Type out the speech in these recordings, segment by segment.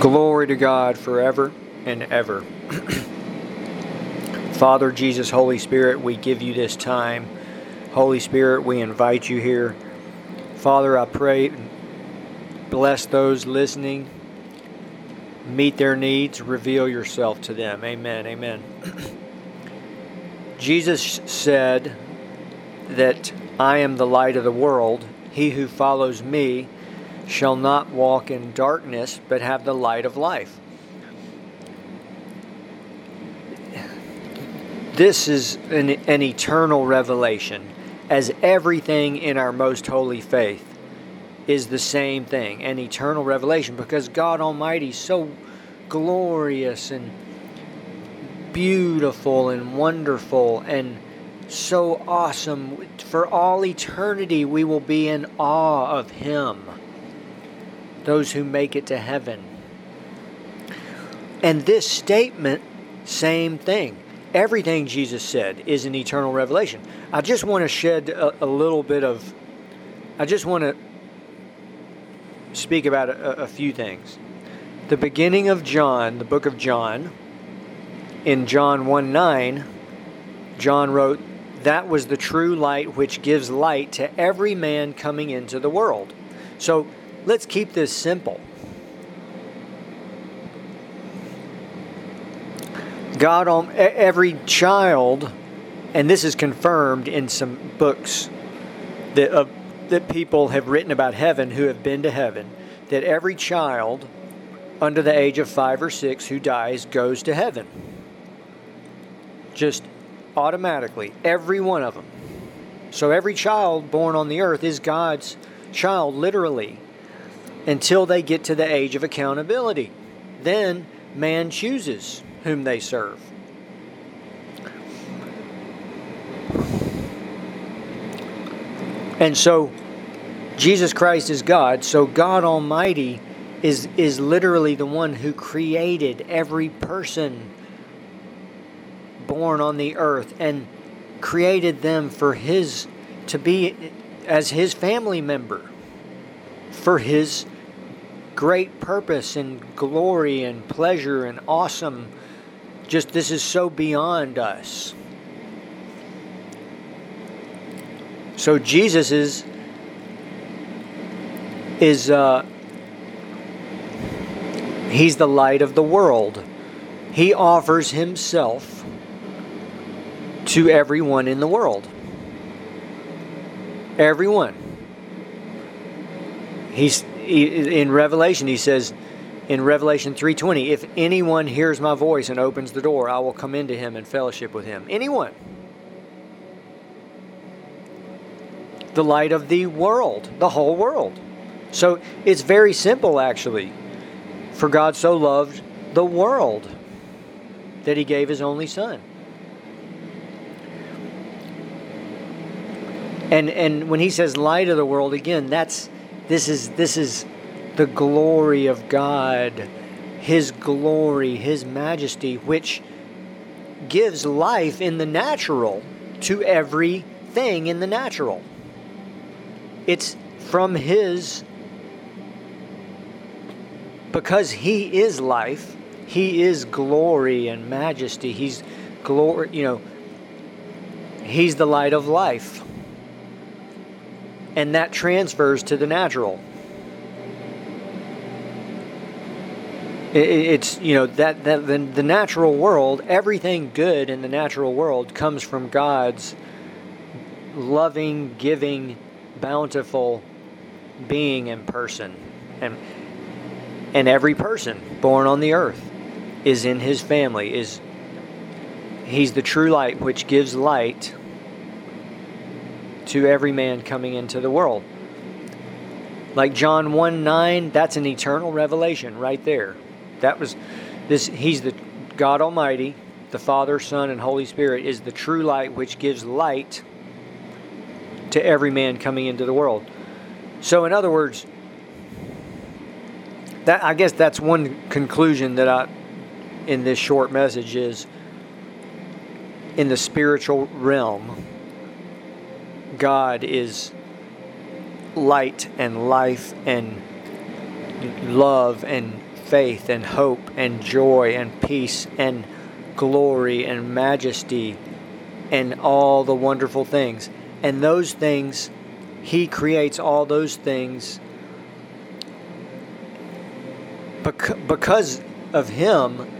Glory to God forever and ever. Father, Jesus, Holy Spirit, we give you this time. Holy Spirit, we invite you here. Father, I pray, bless those listening, meet their needs, reveal yourself to them. Amen. Amen. Jesus said that I am the light of the world. He who follows me shall not walk in darkness, but have the light of life. This is an, an eternal revelation, as everything in our most holy faith is the same thing an eternal revelation because God Almighty so glorious and beautiful and wonderful and so awesome. For all eternity, we will be in awe of Him those who make it to heaven. And this statement, same thing. Everything Jesus said is an eternal revelation. I just want to shed a, a little bit of, I just want to speak about a, a few things. The beginning of John, the book of John, in John 1 9, John wrote, That was the true light which gives light to every man coming into the world. So Let's keep this simple. God, on every child, and this is confirmed in some books that uh, that people have written about heaven who have been to heaven, that every child under the age of five or six who dies goes to heaven. Just automatically, every one of them. So every child born on the earth is God's child, literally until they get to the age of accountability. Then man chooses whom they serve. And so Jesus Christ is God, so God Almighty is is literally the one who created every person born on the earth and created them for his to be as his family member for his great purpose and glory and pleasure and awesome. Just this is so beyond us. So Jesus is is uh, he's the light of the world. He offers himself to everyone in the world. Everyone. He's in Revelation, he says, in Revelation 3:20, if anyone hears my voice and opens the door, I will come into him and fellowship with him. Anyone. The light of the world, the whole world. So it's very simple actually. For God so loved the world that he gave his only son. And and when he says light of the world again, that's this is this is the glory of God, his glory, his majesty which gives life in the natural to everything in the natural. It's from his because he is life, he is glory and majesty. He's glory, you know, he's the light of life and that transfers to the natural. It's you know that that the, the natural world, everything good in the natural world comes from God's loving, giving, bountiful being and person, and and every person born on the earth is in His family. Is He's the true light which gives light to every man coming into the world. Like John 1 9, that's an eternal revelation right there. That was this, he's the God Almighty, the Father, Son, and Holy Spirit is the true light which gives light to every man coming into the world. So, in other words, that I guess that's one conclusion that I, in this short message, is in the spiritual realm God is light and life and love and faith and hope and joy and peace and glory and majesty and all the wonderful things. And those things, He creates all those things because of Him,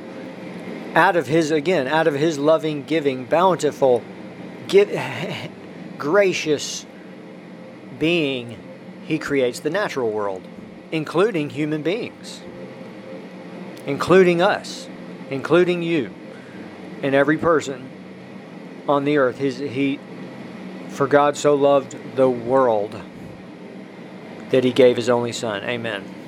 out of His, again, out of His loving, giving, bountiful, give, gracious being, He creates the natural world, including human beings, including us, including you, and every person on the earth. His, he, for God so loved the world that he gave his only Son. Amen.